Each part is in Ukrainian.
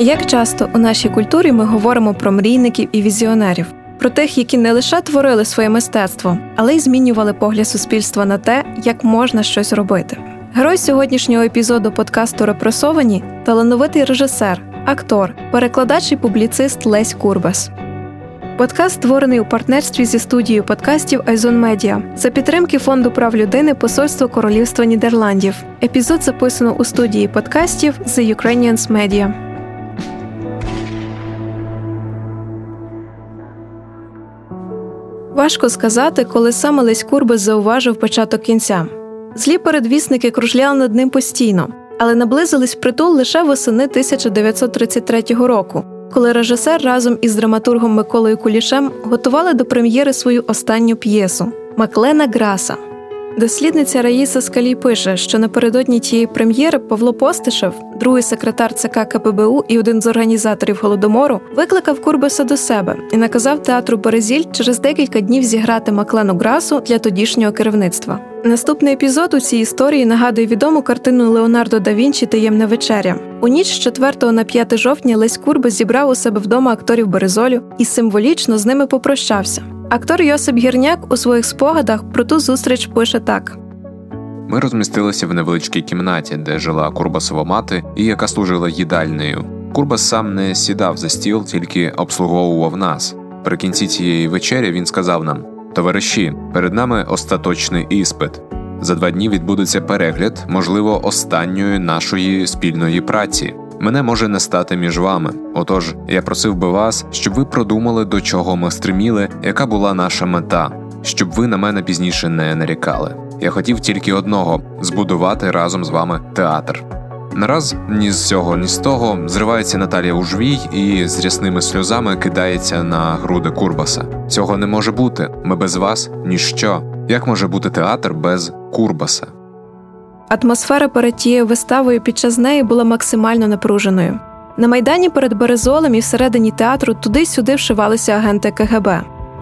Як часто у нашій культурі ми говоримо про мрійників і візіонерів, про тих, які не лише творили своє мистецтво, але й змінювали погляд суспільства на те, як можна щось робити. Герой сьогоднішнього епізоду подкасту Репресовані талановитий режисер, актор, перекладач і публіцист Лесь Курбас. Подкаст створений у партнерстві зі студією подкастів Айзон Медіа за підтримки Фонду прав людини Посольства Королівства Нідерландів. Епізод записано у студії подкастів The Ukrainians Media. Важко сказати, коли саме Лесь Курбис зауважив початок кінця. Злі передвісники кружляли над ним постійно, але наблизились притул лише восени 1933 року, коли режисер разом із драматургом Миколою Кулішем готували до прем'єри свою останню п'єсу Маклена Граса. Дослідниця Раїса Скалій пише, що напередодні тієї прем'єри Павло Постишев, другий секретар ЦК КПБУ і один з організаторів голодомору, викликав Курбаса до себе і наказав театру Березіль через декілька днів зіграти Маклену Грасу для тодішнього керівництва. Наступний епізод у цій історії нагадує відому картину Леонардо да Вінчі Таємна вечеря. У ніч з 4 на 5 жовтня Лесь Курбас зібрав у себе вдома акторів Березолю і символічно з ними попрощався. Актор Йосип Гірняк у своїх спогадах про ту зустріч пише так. Ми розмістилися в невеличкій кімнаті, де жила Курбасова мати і яка служила їдальнею. Курбас сам не сідав за стіл, тільки обслуговував нас. При кінці цієї вечері він сказав нам: Товариші, перед нами остаточний іспит. За два дні відбудеться перегляд, можливо, останньої нашої спільної праці. Мене може не стати між вами. Отож, я просив би вас, щоб ви продумали, до чого ми стриміли, яка була наша мета, щоб ви на мене пізніше не нарікали. Я хотів тільки одного збудувати разом з вами театр. Нараз ні з цього, ні з того зривається Наталія у жвій і з рясними сльозами кидається на груди Курбаса. Цього не може бути. Ми без вас ніщо. Як може бути театр без Курбаса? Атмосфера перед тією виставою під час неї була максимально напруженою. На майдані перед Березолем і всередині театру туди-сюди вшивалися агенти КГБ.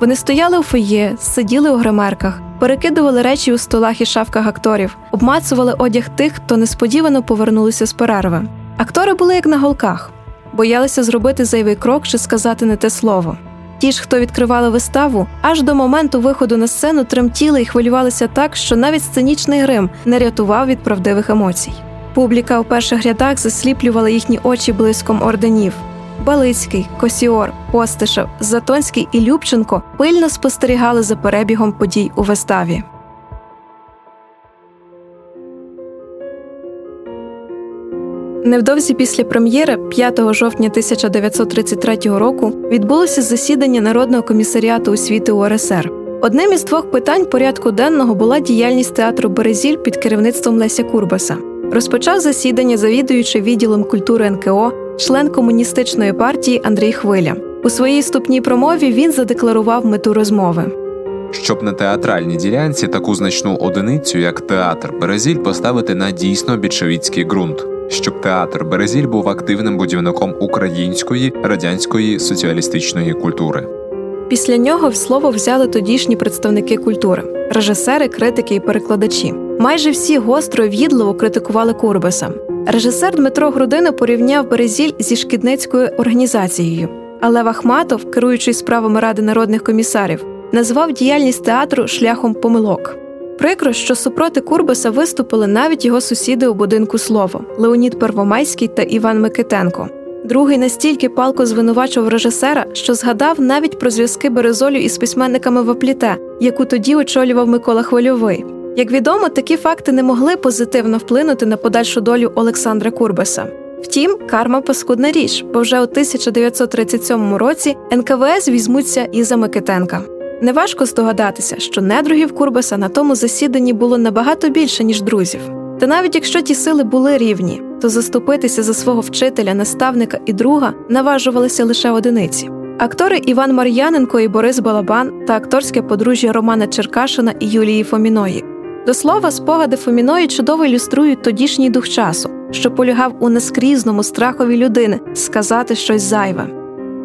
Вони стояли у фоє, сиділи у гримерках, перекидували речі у столах і шафках акторів, обмацували одяг тих, хто несподівано повернулися з перерви. Актори були як на голках, боялися зробити зайвий крок чи сказати не те слово. Ті ж, хто відкривали виставу, аж до моменту виходу на сцену тремтіли і хвилювалися так, що навіть сценічний грим не рятував від правдивих емоцій. Публіка у перших рядах засліплювала їхні очі блиском орденів. Балицький, Косіор, Постишев, Затонський і Любченко пильно спостерігали за перебігом подій у виставі. Невдовзі після прем'єри, 5 жовтня 1933 року, відбулося засідання Народного комісаріату освіти УРСР. Одним із двох питань порядку денного була діяльність театру Березіль під керівництвом Леся Курбаса. Розпочав засідання завідуючий відділом культури НКО, член комуністичної партії Андрій Хвиля. У своїй ступній промові він задекларував мету розмови. Щоб на театральній ділянці таку значну одиницю, як театр Березіль, поставити на дійсно більшовіцький ґрунт щоб театр Березіль був активним будівником української радянської соціалістичної культури. Після нього в слово взяли тодішні представники культури, режисери, критики і перекладачі. Майже всі гостро і в'їдливо критикували Курбаса. Режисер Дмитро Грудина порівняв Березіль зі шкідницькою організацією. А Лев Ахматов, керуючий справами ради народних комісарів, назвав діяльність театру шляхом помилок. Прикро, що супроти Курбаса виступили навіть його сусіди у будинку слово Леонід Первомайський та Іван Микитенко. Другий настільки палко звинувачував режисера, що згадав навіть про зв'язки Березолю із письменниками в Апліте, яку тоді очолював Микола Хвильовий. Як відомо, такі факти не могли позитивно вплинути на подальшу долю Олександра Курбаса. Втім, карма паскудна річ, бо вже у 1937 році НКВС візьмуться і за Микитенка. Неважко здогадатися, що недругів Курбаса на тому засіданні було набагато більше, ніж друзів. Та навіть якщо ті сили були рівні, то заступитися за свого вчителя, наставника і друга наважувалися лише одиниці. Актори Іван Мар'яненко і Борис Балабан та акторське подружжя Романа Черкашина і Юлії Фоміної. До слова, спогади Фоміної чудово ілюструють тодішній дух часу, що полягав у нескрізному страхові людини сказати щось зайве.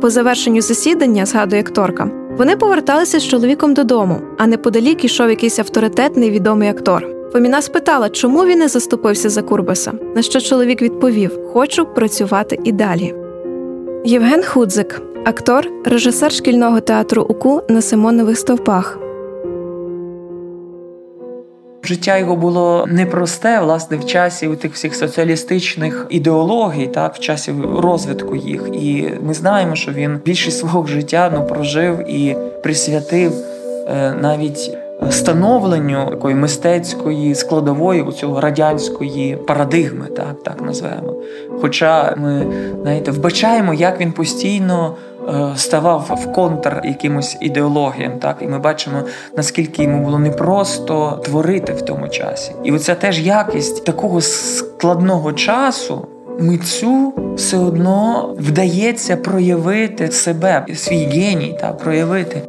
По завершенню засідання, згадує акторка, вони поверталися з чоловіком додому, а неподалік ішов якийсь авторитетний відомий актор. Фоміна спитала, чому він не заступився за Курбаса. На що чоловік відповів: Хочу працювати і далі. Євген Худзик, актор, режисер шкільного театру УКУ на Симонових стовпах. Життя його було непросте, власне, в часі у тих всіх соціалістичних ідеологій, так, в часі розвитку їх. І ми знаємо, що він більшість свого життя ну, прожив і присвятив е, навіть становленню такої мистецької складової у цього радянської парадигми, так так назвемо. Хоча ми знаєте, вбачаємо, як він постійно ставав в контр якимось ідеологіям, так і ми бачимо, наскільки йому було непросто творити в тому часі. І оця теж якість такого складного часу. Митцю все одно вдається проявити себе, свій геній та проявити.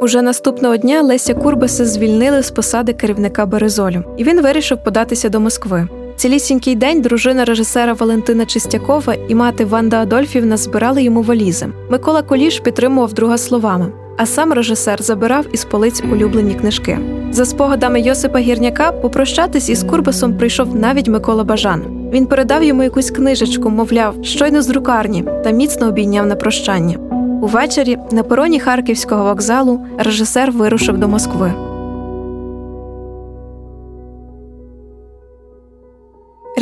Уже наступного дня Леся Курбаса звільнили з посади керівника Березолю, і він вирішив податися до Москви. Цілісінький день дружина режисера Валентина Чистякова і мати Ванда Адольфівна збирали йому валізи. Микола Коліш підтримував друга словами. А сам режисер забирав із полиць улюблені книжки. За спогадами Йосипа Гірняка, попрощатись із Курбасом прийшов навіть Микола Бажан. Він передав йому якусь книжечку, мовляв, щойно з друкарні, та міцно обійняв на прощання. Увечері на пероні Харківського вокзалу режисер вирушив до Москви.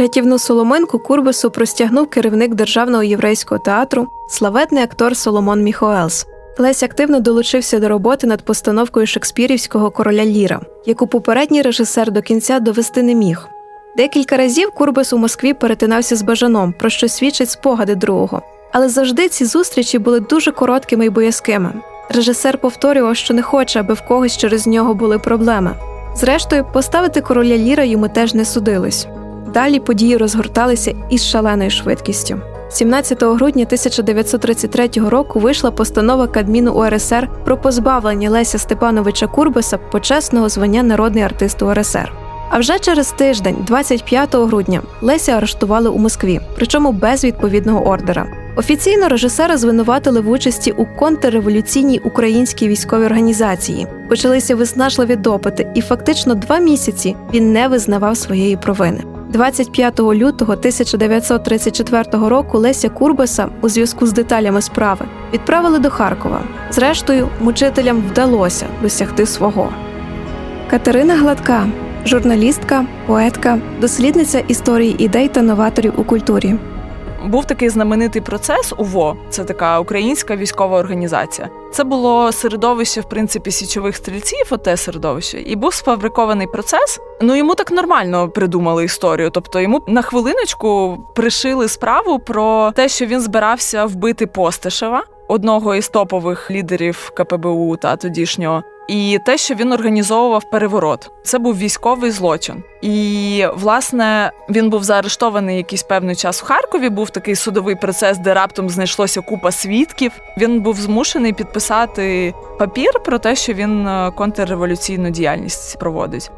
Рятівну соломинку Курбасу простягнув керівник державного єврейського театру, славетний актор Соломон Міхоелс. Лесь активно долучився до роботи над постановкою шекспірівського короля Ліра, яку попередній режисер до кінця довести не міг. Декілька разів Курбас у Москві перетинався з бажаном, про що свідчить спогади другого. Але завжди ці зустрічі були дуже короткими і боязкими. Режисер повторював, що не хоче, аби в когось через нього були проблеми. Зрештою, поставити короля Ліра йому теж не судилось. Далі події розгорталися із шаленою швидкістю. 17 грудня 1933 року вийшла постанова Кадміну УРСР про позбавлення Леся Степановича Курбаса почесного звання народний артист УРСР. А вже через тиждень, 25 грудня, Леся арештували у Москві, причому без відповідного ордера. Офіційно режисера звинуватили в участі у контрреволюційній українській військовій організації. Почалися виснажливі допити, і фактично два місяці він не визнавав своєї провини. 25 лютого 1934 року Леся Курбаса у зв'язку з деталями справи відправили до Харкова. Зрештою, мучителям вдалося досягти свого. Катерина Гладка, журналістка, поетка, дослідниця історії ідей та новаторів у культурі. Був такий знаменитий процес УВО, це така українська військова організація. Це було середовище, в принципі, січових стрільців, оте середовище, і був сфабрикований процес. Ну йому так нормально придумали історію. Тобто йому на хвилиночку пришили справу про те, що він збирався вбити Постишева, одного із топових лідерів КПБУ та тодішнього і те, що він організовував переворот. Це був військовий злочин. І власне він був заарештований якийсь певний час в Харкові. Був такий судовий процес, де раптом знайшлося купа свідків. Він був змушений підписати папір про те, що він е, контрреволюційну діяльність проводить.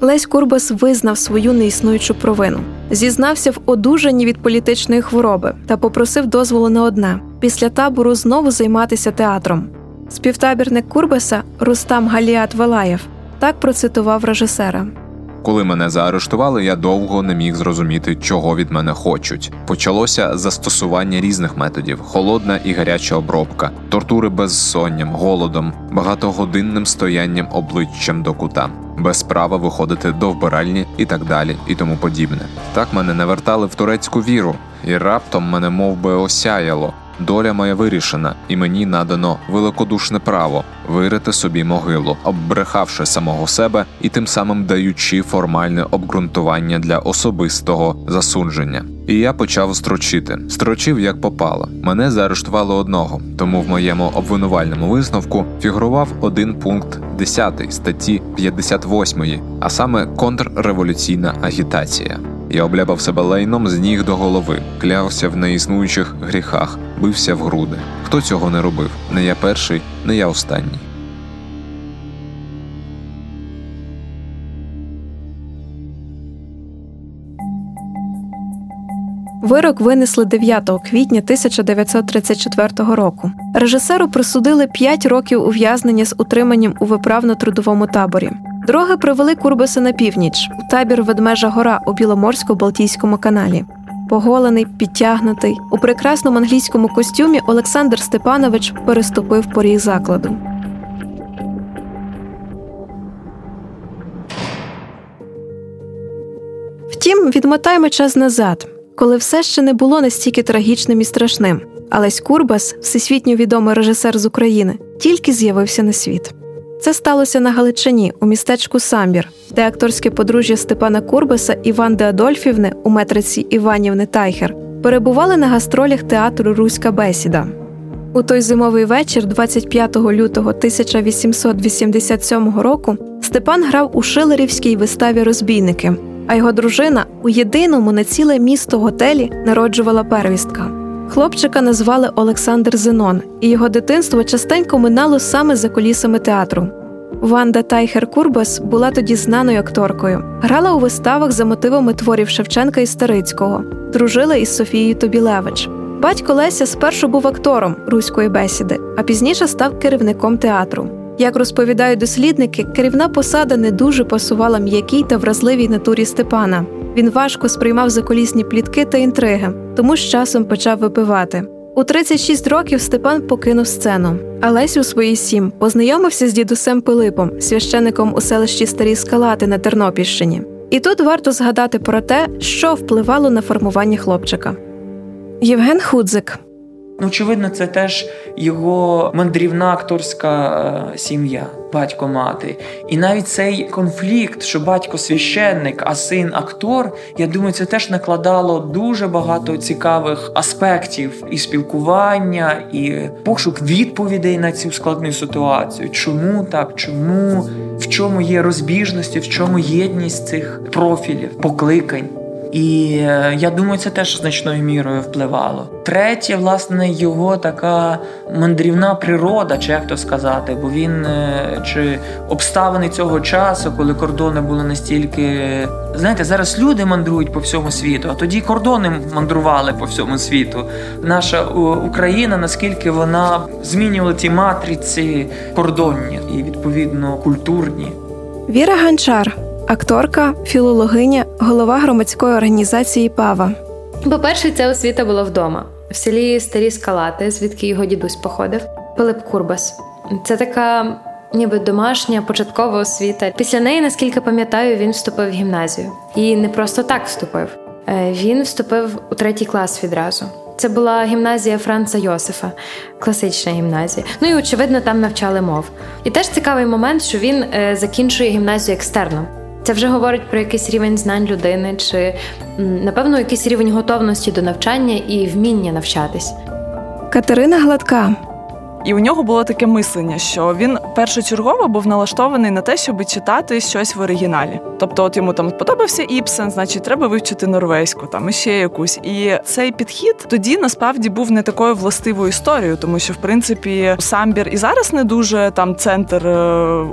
Лесь Курбас визнав свою неіснуючу провину, зізнався в одужанні від політичної хвороби та попросив дозволу на одне після табору знову займатися театром. Співтабірник Курбаса Рустам Галіат Валаєв так процитував режисера. Коли мене заарештували, я довго не міг зрозуміти, чого від мене хочуть. Почалося застосування різних методів: холодна і гаряча обробка, тортури безсонням, голодом, багатогодинним стоянням обличчям до кута, без права виходити до вбиральні і так далі, і тому подібне. Так мене не вертали в турецьку віру, і раптом мене мов би, осяяло. Доля моя вирішена, і мені надано великодушне право вирити собі могилу, оббрехавши самого себе і тим самим даючи формальне обґрунтування для особистого засудження. І я почав строчити. Строчив як попало. Мене заарештували одного, тому в моєму обвинувальному висновку фігурував один пункт 10 статті 58, а саме контрреволюційна агітація. Я облябав себе лайном з ніг до голови, клявся в неіснуючих гріхах, бився в груди. Хто цього не робив? Не я перший, не я останній. Вирок винесли 9 квітня 1934 року. Режисеру присудили 5 років ув'язнення з утриманням у виправно-трудовому таборі. Дороги привели Курбаса на північ у табір Ведмежа Гора у Біломорсько-Балтійському каналі. Поголений, підтягнутий у прекрасному англійському костюмі Олександр Степанович переступив поріг закладу. Втім, відмотаємо час назад, коли все ще не було настільки трагічним і страшним. Алесь Курбас, всесвітньо відомий режисер з України, тільки з'явився на світ. Це сталося на Галичині у містечку Самбір, де акторське подружжя Степана Курбаса і Ванди Адольфівни у метриці Іванівни Тайхер перебували на гастролях театру Руська бесіда. У той зимовий вечір, 25 лютого 1887 року, Степан грав у Шилерівській виставі Розбійники, а його дружина у єдиному на ціле місто готелі народжувала первістка. Хлопчика назвали Олександр Зенон, і його дитинство частенько минало саме за колісами театру. Ванда Тайхер Курбас була тоді знаною акторкою, грала у виставах за мотивами творів Шевченка і Старицького, дружила із Софією Тобілевич. Батько Леся спершу був актором руської бесіди, а пізніше став керівником театру. Як розповідають дослідники, керівна посада не дуже пасувала м'якій та вразливій натурі Степана. Він важко сприймав заколісні плітки та інтриги, тому з часом почав випивати. У 36 років Степан покинув сцену, а Лесь у свої сім познайомився з дідусем Пилипом, священником у селищі Старі Скалати на Тернопільщині. І тут варто згадати про те, що впливало на формування хлопчика. Євген Худзик очевидно, це теж його мандрівна акторська е, сім'я, батько мати. І навіть цей конфлікт, що батько священник, а син актор, я думаю, це теж накладало дуже багато цікавих аспектів і спілкування, і пошук відповідей на цю складну ситуацію. Чому так? Чому? В чому є розбіжності, в чому єдність цих профілів, покликань? І е, я думаю, це теж значною мірою впливало. Третє, власне, його така мандрівна природа, чи як то сказати, бо він е, чи обставини цього часу, коли кордони були настільки. Знаєте, зараз люди мандрують по всьому світу, а тоді кордони мандрували по всьому світу. Наша Україна, наскільки вона змінювала ті матриці кордонні і відповідно культурні. Віра Ганчар акторка, філологиня, голова громадської організації Пава. По-перше, ця освіта була вдома в селі Старі Скалати, звідки його дідусь походив. Пилип Курбас. Це така, ніби домашня початкова освіта. Після неї, наскільки пам'ятаю, він вступив в гімназію. І не просто так вступив. Е, він вступив у третій клас відразу. Це була гімназія Франца Йосифа, класична гімназія. Ну і очевидно, там навчали мов. І теж цікавий момент, що він е, закінчує гімназію екстерном. Це вже говорить про якийсь рівень знань людини, чи напевно якийсь рівень готовності до навчання і вміння навчатись. Катерина Гладка. І у нього було таке мислення, що він першочергово був налаштований на те, щоб читати щось в оригіналі. Тобто, от йому там сподобався Іпсен, значить, треба вивчити норвезьку, там іще якусь. І цей підхід тоді насправді був не такою властивою історією, тому що в принципі самбір і зараз не дуже там центр е,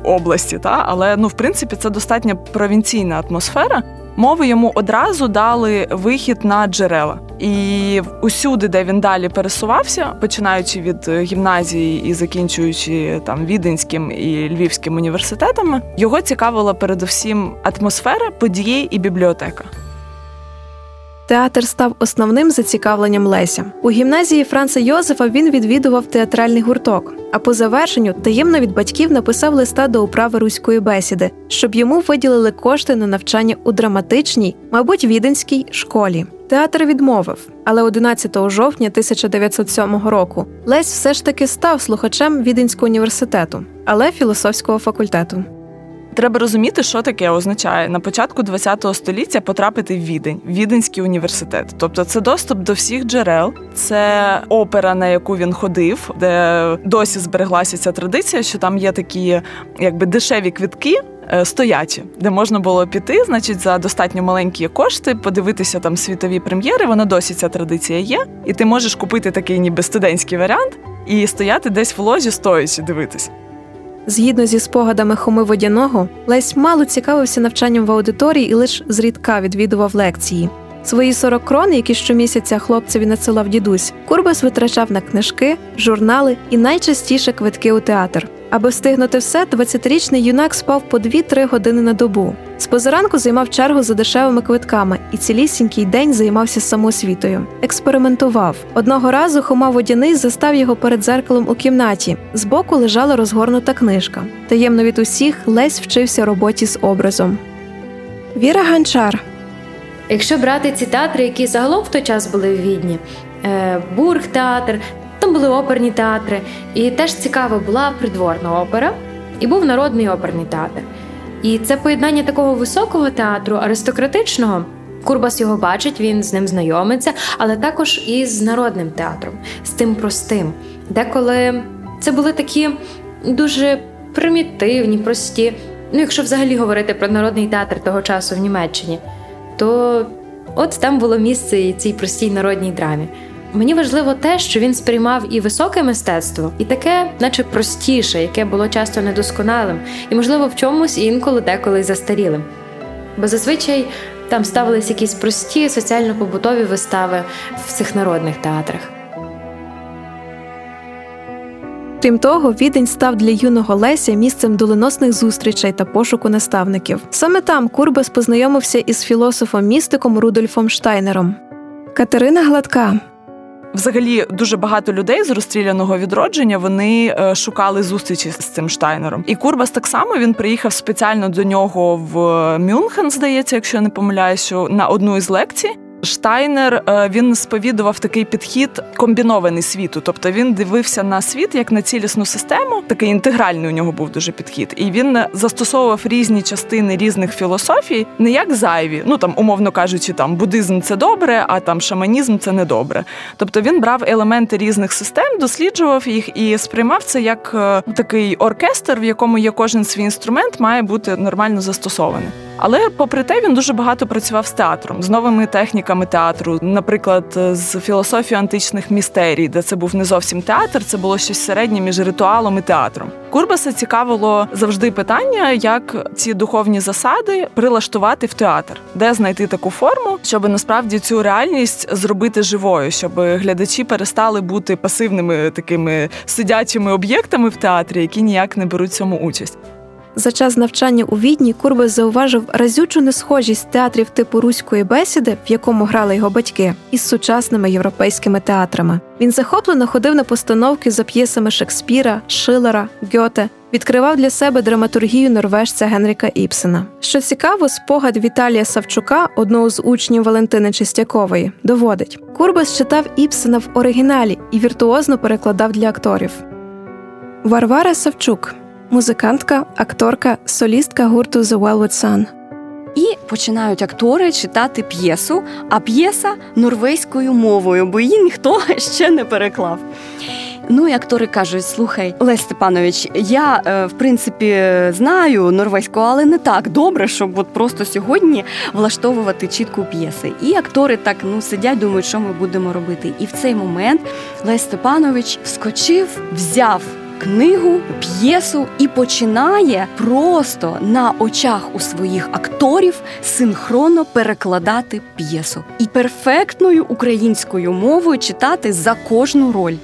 області, та але ну в принципі це достатньо провінційна атмосфера. Мови йому одразу дали вихід на джерела. І усюди, де він далі пересувався, починаючи від гімназії і закінчуючи там віденським і львівським університетами, його цікавила передусім атмосфера події і бібліотека. Театр став основним зацікавленням Леся. У гімназії Франца Йозефа він відвідував театральний гурток, а по завершенню таємно від батьків написав листа до управи руської бесіди, щоб йому виділили кошти на навчання у драматичній, мабуть, віденській школі. Театр відмовив, але 11 жовтня 1907 року Лесь все ж таки став слухачем Віденського університету, але філософського факультету. Треба розуміти, що таке означає на початку ХХ століття потрапити в відень, Віденський університет. Тобто, це доступ до всіх джерел, це опера, на яку він ходив, де досі збереглася ця традиція, що там є такі, якби дешеві квітки. Е, стоячі, де можна було піти, значить, за достатньо маленькі кошти, подивитися там світові прем'єри. Вона досі ця традиція є, і ти можеш купити такий, ніби студентський варіант, і стояти десь в ложі, стоячи, дивитись. Згідно зі спогадами Хоми Водяного, Лесь мало цікавився навчанням в аудиторії і лише зрідка відвідував лекції. Свої 40 крон, які щомісяця хлопцеві надсилав дідусь, Курбас витрачав на книжки, журнали і найчастіше квитки у театр. Аби встигнути все, 20-річний юнак спав по 2-3 години на добу. З позаранку займав чергу за дешевими квитками і цілісінький день займався самоосвітою. Експериментував. Одного разу Хома Водяний застав його перед зеркалом у кімнаті. Збоку лежала розгорнута книжка. Таємно від усіх Лесь вчився роботі з образом. Віра Ганчар. Якщо брати ці театри, які загалом в той час були в Відні, е, Бургтеатр, там були оперні театри, і теж цікава була придворна опера, і був народний оперний театр. І це поєднання такого високого театру, аристократичного. Курбас його бачить, він з ним знайомиться, але також і з народним театром, з тим простим. Деколи це були такі дуже примітивні, прості. Ну, якщо взагалі говорити про народний театр того часу в Німеччині, то от там було місце і цій простій народній драмі. Мені важливо те, що він сприймав і високе мистецтво, і таке, наче простіше, яке було часто недосконалим, і, можливо, в чомусь інколи деколи застарілим. Бо зазвичай там ставились якісь прості соціально-побутові вистави в цих народних театрах. Крім того, відень став для юного Леся місцем доленосних зустрічей та пошуку наставників. Саме там Курбас познайомився із філософом-містиком Рудольфом Штайнером. Катерина Гладка Взагалі, дуже багато людей з розстріляного відродження вони е, шукали зустрічі з цим Штайнером. І Курбас так само він приїхав спеціально до нього в Мюнхен, здається, якщо я не помиляюся, на одну із лекцій. Штайнер е, він сповідував такий підхід комбінований світу, тобто він дивився на світ як на цілісну систему. Такий інтегральний у нього був дуже підхід, і він застосовував різні частини різних філософій, не як зайві. Ну там, умовно кажучи, там буддизм це добре, а там шаманізм це не добре. Тобто він брав елементи різних систем, досліджував їх і сприймав це як е, такий оркестр, в якому є кожен свій інструмент, має бути нормально застосований. Але, попри те, він дуже багато працював з театром, з новими техніками театру, наприклад, з філософією античних містерій, де це був не зовсім театр, це було щось середнє між ритуалом і театром. Курбаса цікавило завжди питання, як ці духовні засади прилаштувати в театр, де знайти таку форму, щоб насправді цю реальність зробити живою, щоб глядачі перестали бути пасивними такими сидячими об'єктами в театрі, які ніяк не беруть цьому участь. За час навчання у відні Курбас зауважив разючу несхожість театрів типу руської бесіди, в якому грали його батьки, із сучасними європейськими театрами. Він захоплено ходив на постановки за п'єсами Шекспіра, Шилера, Гьоте, відкривав для себе драматургію норвежця Генріка Іпсена. Що цікаво, спогад Віталія Савчука, одного з учнів Валентини Чистякової, доводить: Курбас читав Іпсена в оригіналі і віртуозно перекладав для акторів. Варвара Савчук музикантка, акторка, солістка гурту The Velvet Sun. І починають актори читати п'єсу, а п'єса норвезькою мовою, бо її ніхто ще не переклав. Ну і актори кажуть: слухай, Лесь Степанович, я е, в принципі знаю норвезьку, але не так добре, щоб от просто сьогодні влаштовувати чітку п'єси. І актори так ну сидять, думають, що ми будемо робити. І в цей момент Лесь Степанович вскочив, взяв книгу, п'єсу і починає просто на очах у своїх акторів синхронно перекладати п'єсу і перфектною українською мовою читати за кожну роль.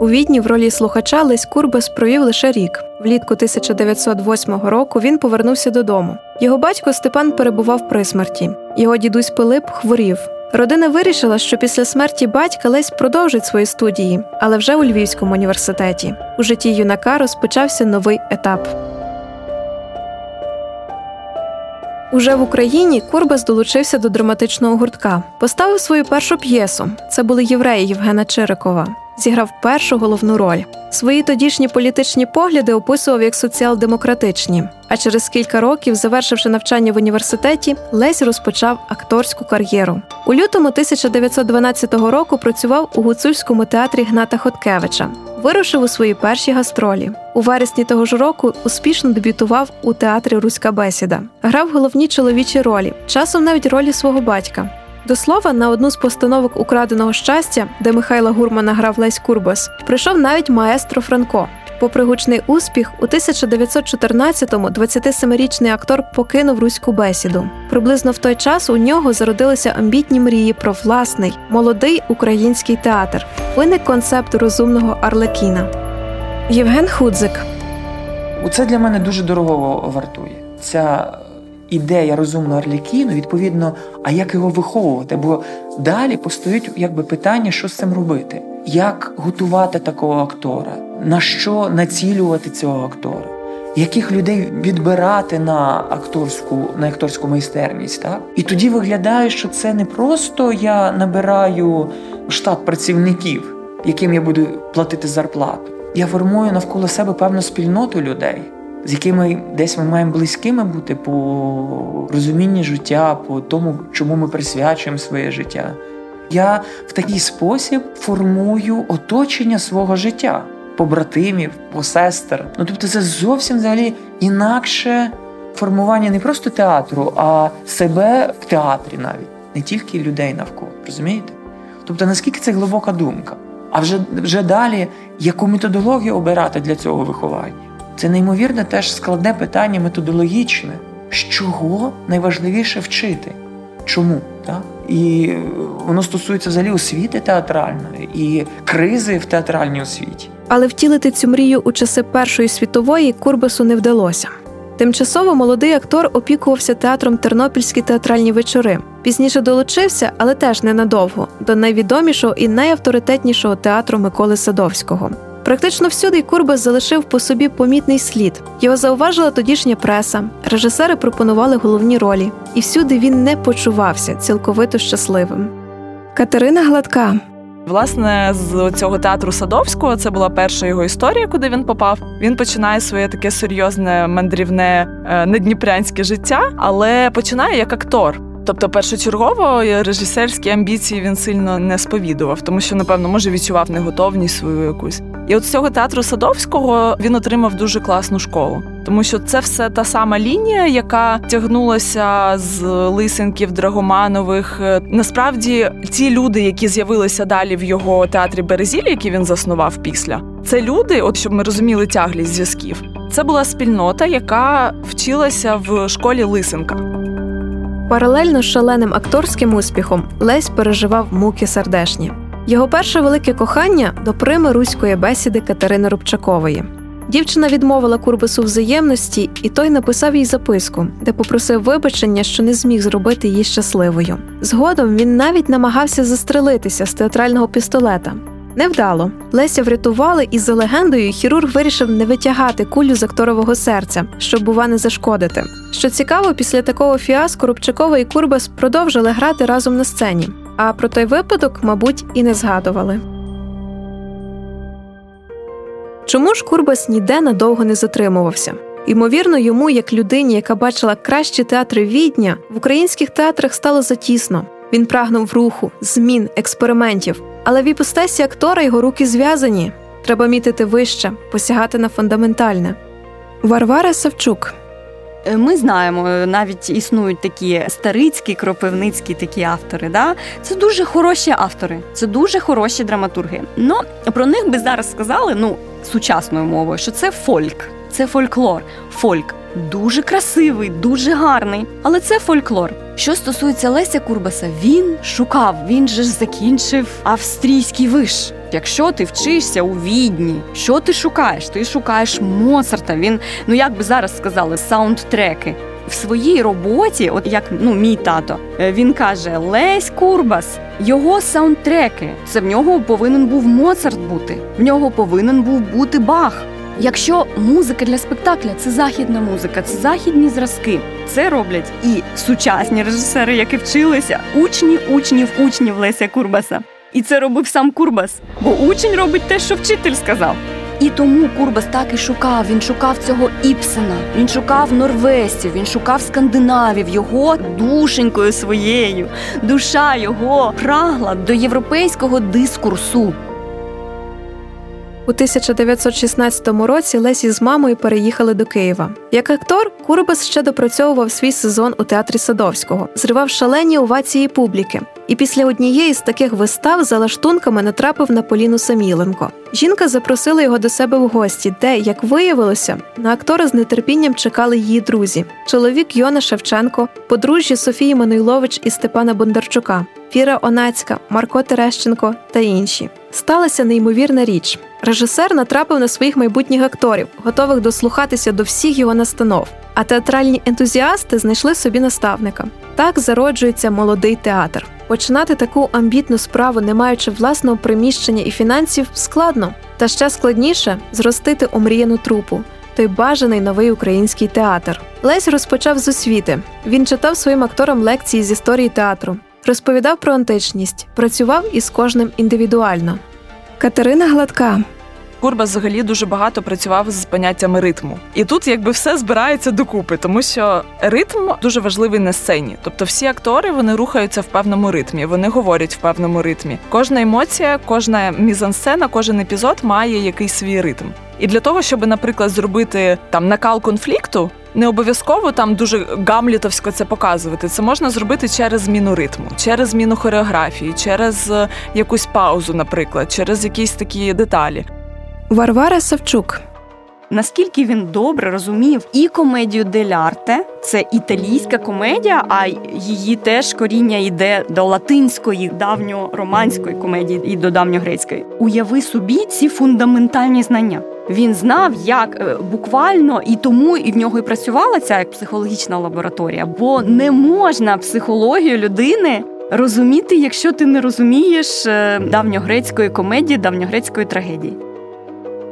У відні в ролі слухача Лесь Курбас провів лише рік. Влітку 1908 року він повернувся додому. Його батько Степан перебував при смерті. Його дідусь Пилип хворів. Родина вирішила, що після смерті батька Лесь продовжить свої студії, але вже у Львівському університеті. У житті юнака розпочався новий етап. Уже в Україні Курбас долучився до драматичного гуртка. Поставив свою першу п'єсу. Це були євреї Євгена Чирикова зіграв першу головну роль. Свої тодішні політичні погляди описував як соціал-демократичні. А через кілька років, завершивши навчання в університеті, Лесь розпочав акторську кар'єру. У лютому 1912 року працював у гуцульському театрі Гната Хоткевича. Вирушив у свої перші гастролі. У вересні того ж року успішно дебютував у театрі Руська бесіда. Грав головні чоловічі ролі, часом навіть ролі свого батька. До слова, на одну з постановок украденого щастя, де Михайла Гурмана грав Лесь Курбас, прийшов навіть маестро Франко. Попри гучний успіх, у 1914-му 27-річний актор покинув руську бесіду. Приблизно в той час у нього зародилися амбітні мрії про власний молодий український театр. Виник концепт розумного Арлекіна. Євген Худзик. Це для мене дуже дорого вартує. Ця ідея розумного Арлікіну, відповідно, а як його виховувати? Бо далі постають якби питання, що з цим робити, як готувати такого актора, на що націлювати цього актора, яких людей відбирати на акторську на акторську майстерність, так? І тоді виглядає, що це не просто я набираю штат працівників, яким я буду платити зарплату. Я формую навколо себе певну спільноту людей з якими десь ми маємо близькими бути по розумінні життя, по тому, чому ми присвячуємо своє життя. Я в такий спосіб формую оточення свого життя, побратимів, посестер. Ну тобто, це зовсім взагалі інакше формування не просто театру, а себе в театрі навіть, не тільки людей навколо. Розумієте? Тобто, наскільки це глибока думка? А вже вже далі яку методологію обирати для цього виховання? Це неймовірне теж складне питання методологічне, з чого найважливіше вчити. Чому? Так? І воно стосується взагалі освіти театральної і кризи в театральній освіті. Але втілити цю мрію у часи Першої світової Курбасу не вдалося. Тимчасово молодий актор опікувався театром Тернопільські театральні вечори. Пізніше долучився, але теж ненадовго, до найвідомішого і найавторитетнішого театру Миколи Садовського. Практично всюди Курбас залишив по собі помітний слід. Його зауважила тодішня преса, режисери пропонували головні ролі, і всюди він не почувався цілковито щасливим. Катерина Гладка. Власне, з цього театру Садовського це була перша його історія, куди він попав. Він починає своє таке серйозне мандрівне е, недніпрянське життя, але починає як актор. Тобто, першочергово режисерські амбіції він сильно не сповідував, тому що, напевно, може відчував неготовність свою якусь. І от з цього театру Садовського він отримав дуже класну школу, тому що це все та сама лінія, яка тягнулася з Лисенків, Драгоманових. Насправді, ті люди, які з'явилися далі в його театрі Березілі, який він заснував після, це люди, от щоб ми розуміли тяглість зв'язків. Це була спільнота, яка вчилася в школі Лисенка. Паралельно з шаленим акторським успіхом Лесь переживав муки сердешні. Його перше велике кохання до прими руської бесіди Катерини Рубчакової. Дівчина відмовила Курбасу взаємності, і той написав їй записку, де попросив вибачення, що не зміг зробити її щасливою. Згодом він навіть намагався застрелитися з театрального пістолета. Невдало. Леся врятували, і за легендою хірург вирішив не витягати кулю з акторового серця, щоб, бува, не зашкодити. Що цікаво, після такого фіаско Рубчакова і Курбас продовжили грати разом на сцені. А про той випадок, мабуть, і не згадували. Чому ж Курбас ніде надовго не затримувався? Ймовірно, йому, як людині, яка бачила кращі театри відня, в українських театрах стало затісно. Він прагнув руху, змін, експериментів. Але в іпостасі актора його руки зв'язані. Треба мітити вище, посягати на фундаментальне. Варвара Савчук. Е, ми знаємо, е, навіть існують такі старицькі, кропивницькі такі автори. Да? Це дуже хороші автори, це дуже хороші драматурги. Ну про них би зараз сказали, ну сучасною мовою, що це фольк, це фольклор. Фольк дуже красивий, дуже гарний, але це фольклор. Що стосується Леся Курбаса, він шукав, він же ж закінчив австрійський виш. Якщо ти вчишся у відні, що ти шукаєш? Ти шукаєш Моцарта. Він, ну як би зараз сказали, саундтреки. В своїй роботі, от як ну мій тато, е, він каже: Лесь Курбас, його саундтреки. Це в нього повинен був Моцарт бути. В нього повинен був бути Бах. Якщо музика для спектакля це західна музика, це західні зразки. Це роблять і сучасні режисери, які вчилися, учні учнів учнів Леся Курбаса. І це робив сам Курбас, бо учень робить те, що вчитель сказав. І тому Курбас так і шукав. Він шукав цього Іпсена, він шукав норвезців, він шукав скандинавів, його душенькою своєю. Душа його прагла до європейського дискурсу. У 1916 році Лесі з мамою переїхали до Києва. Як актор, Курбас ще допрацьовував свій сезон у театрі Садовського, зривав шалені овації публіки. І після однієї з таких вистав за лаштунками натрапив на Поліну Саміленко. Жінка запросила його до себе в гості, де, як виявилося, на актора з нетерпінням чекали її друзі: чоловік Йона Шевченко, подружжя Софії Мануйлович і Степана Бондарчука, Фіра Онацька, Марко Терещенко та інші. Сталася неймовірна річ. Режисер натрапив на своїх майбутніх акторів, готових дослухатися до всіх його настанов. А театральні ентузіасти знайшли собі наставника. Так зароджується молодий театр. Починати таку амбітну справу, не маючи власного приміщення і фінансів, складно, та ще складніше зростити омріяну трупу. Той бажаний новий український театр. Лесь розпочав з освіти. Він читав своїм акторам лекції з історії театру, розповідав про античність, працював із кожним індивідуально. Катерина Гладка Курбас взагалі дуже багато працював з поняттями ритму, і тут якби все збирається докупи, тому що ритм дуже важливий на сцені. Тобто, всі актори вони рухаються в певному ритмі, вони говорять в певному ритмі. Кожна емоція, кожна мізансцена, кожен епізод має якийсь свій ритм. І для того, щоб, наприклад, зробити там накал конфлікту, не обов'язково там дуже гамлітовсько це показувати. Це можна зробити через зміну ритму, через зміну хореографії, через е, якусь паузу, наприклад, через якісь такі деталі. Варвара Савчук. Наскільки він добре розумів і комедію дель-арте, це італійська комедія, а її теж коріння йде до латинської, давньороманської комедії і до давньогрецької. Уяви собі ці фундаментальні знання. Він знав, як е, буквально і тому і в нього і працювала ця як психологічна лабораторія, бо не можна психологію людини розуміти, якщо ти не розумієш е, давньогрецької комедії, давньогрецької трагедії.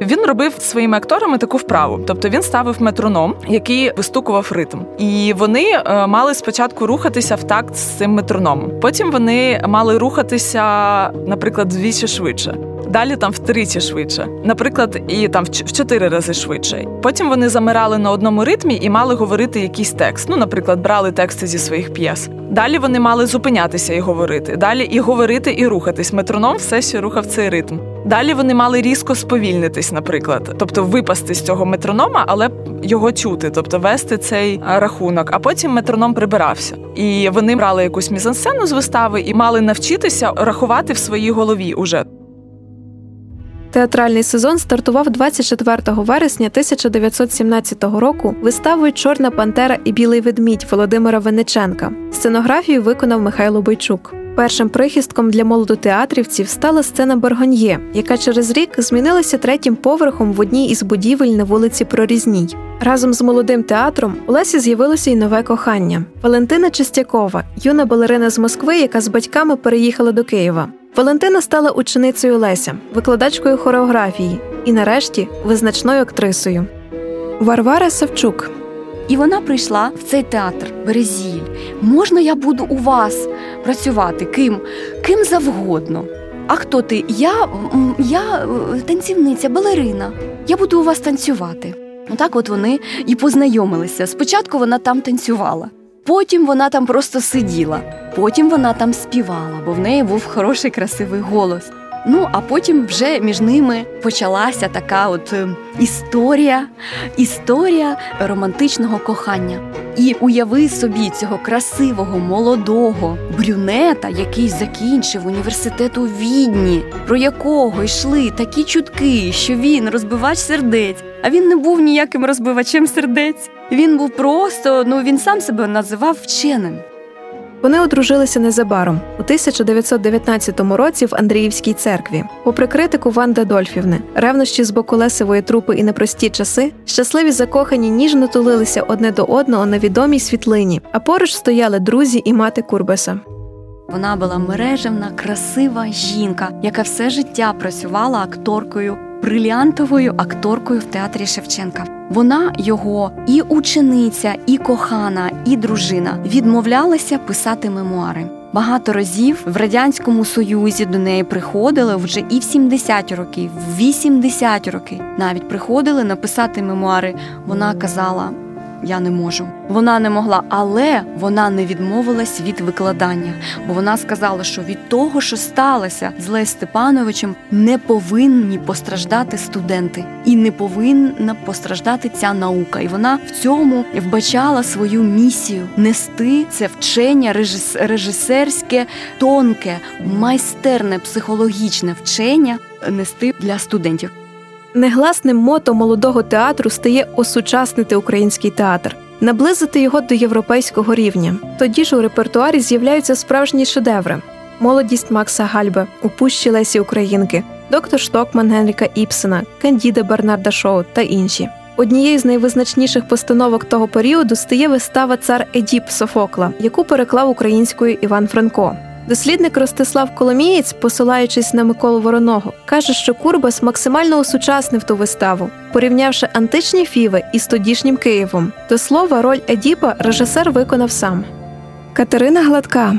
Він робив своїми акторами таку вправу, тобто він ставив метроном, який вистукував ритм, і вони е, мали спочатку рухатися в такт з цим метрономом. Потім вони мали рухатися, наприклад, двічі швидше. Далі там втричі швидше, наприклад, і там в чотири рази швидше. Потім вони замирали на одному ритмі і мали говорити якийсь текст. Ну, наприклад, брали тексти зі своїх п'єс. Далі вони мали зупинятися і говорити. Далі і говорити, і рухатись. Метроном все ще рухав цей ритм. Далі вони мали різко сповільнитись, наприклад, тобто випасти з цього метронома, але його чути, тобто вести цей рахунок. А потім метроном прибирався, і вони брали якусь мізансцену з вистави і мали навчитися рахувати в своїй голові уже. Театральний сезон стартував 24 вересня 1917 року виставою Чорна Пантера і Білий ведмідь Володимира Венеченка. Сценографію виконав Михайло Бойчук. Першим прихистком для молодотеатрівців стала сцена Боргоньє, яка через рік змінилася третім поверхом в одній із будівель на вулиці Прорізній. Разом з молодим театром у Лесі з'явилося й нове кохання. Валентина Чистякова, юна балерина з Москви, яка з батьками переїхала до Києва. Валентина стала ученицею Леся, викладачкою хореографії і, нарешті, визначною актрисою. Варвара Савчук. І вона прийшла в цей театр Березіль. Можна я буду у вас працювати ким ким завгодно. А хто ти? Я я е, танцівниця, балерина. Я буду у вас танцювати. Отак от вони і познайомилися. Спочатку вона там танцювала, потім вона там просто сиділа, потім вона там співала, бо в неї був хороший красивий голос. Ну а потім вже між ними почалася така от е, історія, історія романтичного кохання. І уяви собі цього красивого, молодого брюнета, який закінчив університет у відні, про якого йшли такі чутки, що він розбивач сердець. А він не був ніяким розбивачем сердець. Він був просто, ну він сам себе називав вченим. Вони одружилися незабаром у 1919 році в Андріївській церкві. Попри критику Ванди Дольфівни, ревнощі з боку Лесевої трупи і непрості часи, щасливі закохані ніжно тулилися одне до одного на відомій світлині, а поруч стояли друзі і мати Курбеса. Вона була мережевна, красива жінка, яка все життя працювала акторкою, бриліантовою акторкою в театрі Шевченка. Вона його і учениця, і кохана, і дружина відмовлялася писати мемуари. Багато разів в радянському союзі до неї приходили вже і в 70 років, в 80 років навіть приходили написати мемуари. Вона казала: я не можу. Вона не могла, але вона не відмовилась від викладання, бо вона сказала, що від того, що сталося з Лесь Степановичем, не повинні постраждати студенти, і не повинна постраждати ця наука. І вона в цьому вбачала свою місію нести це вчення режисерське, тонке, майстерне психологічне вчення нести для студентів. Негласним мото молодого театру стає осучаснити український театр, наблизити його до європейського рівня. Тоді ж у репертуарі з'являються справжні шедеври: молодість Макса Гальбе, у пущі Лесі Українки, доктор Штокман Генріка Іпсена, Кандіда Бернарда Шоу та інші. Однією з найвизначніших постановок того періоду стає вистава Цар Едіп Софокла, яку переклав українською Іван Франко. Дослідник Ростислав Коломієць, посилаючись на Миколу Вороного, каже, що Курбас максимально осучаснив ту виставу, порівнявши античні фіви із тодішнім Києвом. До слова, роль Едіпа режисер виконав сам. Катерина Гладка.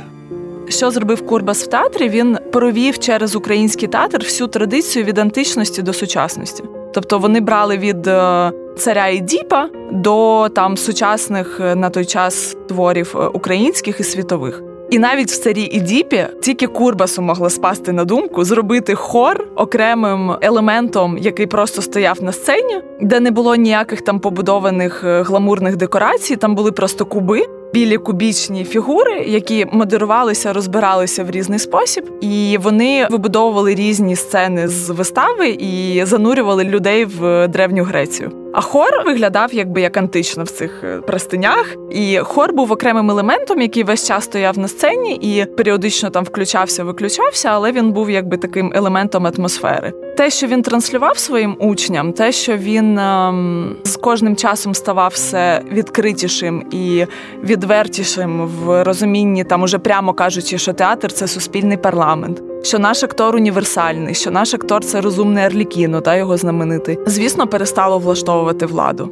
Що зробив Курбас в театрі? Він провів через український театр всю традицію від античності до сучасності. Тобто вони брали від е, царя Едіпа до там сучасних е, на той час творів е, українських і світових. І навіть в царі Ідіпі тільки Курбасу могла спасти на думку зробити хор окремим елементом, який просто стояв на сцені, де не було ніяких там побудованих е, гламурних декорацій. Там були просто куби білі кубічні фігури, які модерувалися, розбиралися в різний спосіб, і вони вибудовували різні сцени з вистави і занурювали людей в древню Грецію. А хор виглядав якби як антично в цих е, простинях, і хор був окремим елементом, який весь час стояв на сцені і періодично там включався, виключався, але він був якби таким елементом атмосфери. Те, що він транслював своїм учням, те, що він ем, з кожним часом ставав все відкритішим і відвертішим в розумінні, там уже прямо кажучи, що театр це суспільний парламент що наш актор універсальний, що наш актор це розумний Арлікіно та його знаменитий, звісно, перестало влаштовувати владу.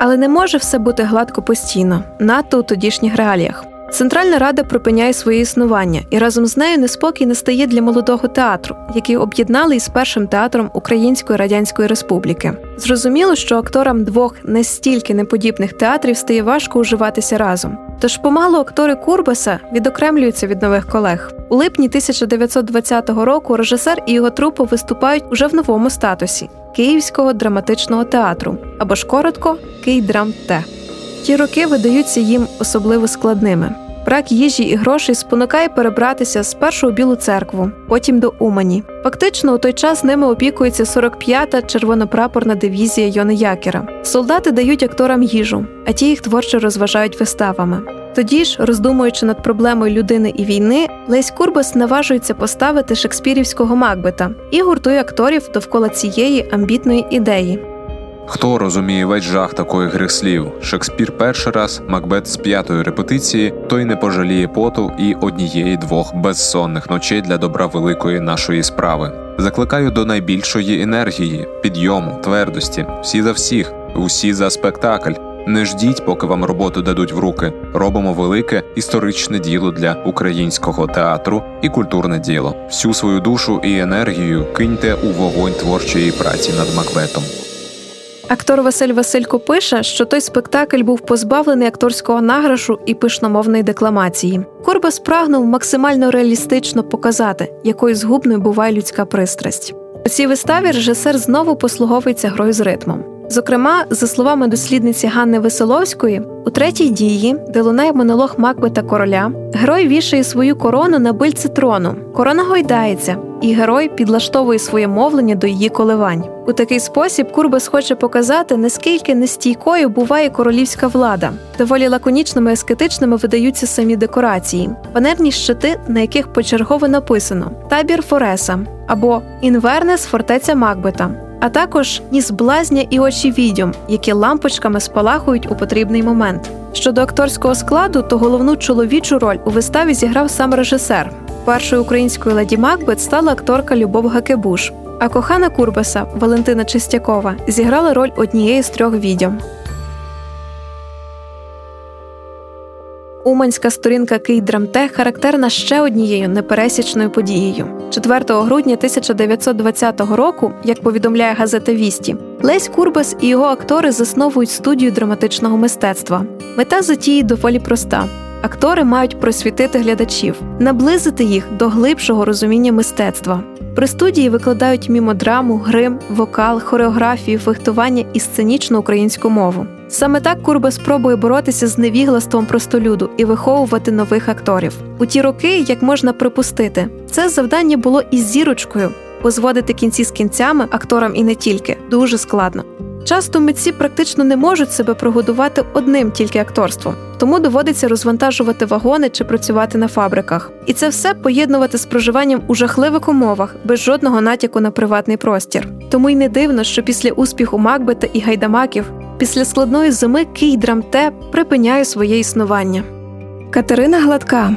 Але не може все бути гладко постійно, надто у тодішніх реаліях. Центральна рада припиняє своє існування, і разом з нею неспокій настає для молодого театру, який об'єднали із першим театром Української Радянської Республіки. Зрозуміло, що акторам двох настільки неподібних театрів стає важко уживатися разом. Тож помалу актори Курбаса відокремлюються від нових колег. У липні 1920 року режисер і його трупа виступають уже в новому статусі Київського драматичного театру або ж коротко Київдрамте. Ті роки видаються їм особливо складними. Брак їжі і грошей спонукає перебратися спершу у Білу церкву, потім до Умані. Фактично, у той час ними опікується 45-та червонопрапорна дивізія Йони Якера. Солдати дають акторам їжу, а ті їх творчо розважають виставами. Тоді ж, роздумуючи над проблемою людини і війни, Лесь Курбас наважується поставити шекспірівського Макбета і гуртує акторів довкола цієї амбітної ідеї. Хто розуміє весь жах такої грих слів? Шекспір перший раз, Макбет з п'ятої репетиції, той не пожаліє поту і однієї двох безсонних ночей для добра великої нашої справи. Закликаю до найбільшої енергії, підйому, твердості, всі за всіх, усі за спектакль. Не ждіть, поки вам роботу дадуть в руки. Робимо велике історичне діло для українського театру і культурне діло. Всю свою душу і енергію киньте у вогонь творчої праці над Макбетом. Актор Василь Василько пише, що той спектакль був позбавлений акторського награшу і пишномовної декламації. Корбас прагнув максимально реалістично показати, якою згубною буває людська пристрасть. У цій виставі режисер знову послуговується грою з ритмом. Зокрема, за словами дослідниці Ганни Веселовської, у третій дії, де лунає монолог Макбета короля, герой вішає свою корону на бильце трону. Корона гойдається, і герой підлаштовує своє мовлення до її коливань. У такий спосіб Курбас хоче показати, наскільки нестійкою буває королівська влада. Доволі лаконічними ескетичними видаються самі декорації, панерні щити, на яких почергово написано табір Фореса або Інвернес фортеця Макбета а також ніс блазня і очі відьом, які лампочками спалахують у потрібний момент. Щодо акторського складу, то головну чоловічу роль у виставі зіграв сам режисер. Першою українською леді Макбет стала акторка Любов Гакебуш, а кохана Курбаса Валентина Чистякова зіграла роль однієї з трьох відьом. Уманська сторінка Київдрамтех характерна ще однією непересічною подією. 4 грудня 1920 року, як повідомляє газета Вісті, Лесь Курбас і його актори засновують студію драматичного мистецтва. Мета затії доволі проста. Актори мають просвітити глядачів, наблизити їх до глибшого розуміння мистецтва. При студії викладають мімодраму, грим, вокал, хореографію, фехтування і сценічну українську мову. Саме так Курба спробує боротися з невіглаством простолюду і виховувати нових акторів. У ті роки, як можна припустити, це завдання було із зірочкою, бо зводити кінці з кінцями акторам і не тільки дуже складно. Часто митці практично не можуть себе прогодувати одним тільки акторством, тому доводиться розвантажувати вагони чи працювати на фабриках. І це все поєднувати з проживанням у жахливих умовах без жодного натяку на приватний простір. Тому й не дивно, що після успіху Макбета і гайдамаків, після складної зими Київдрамте припиняє своє існування. Катерина Гладка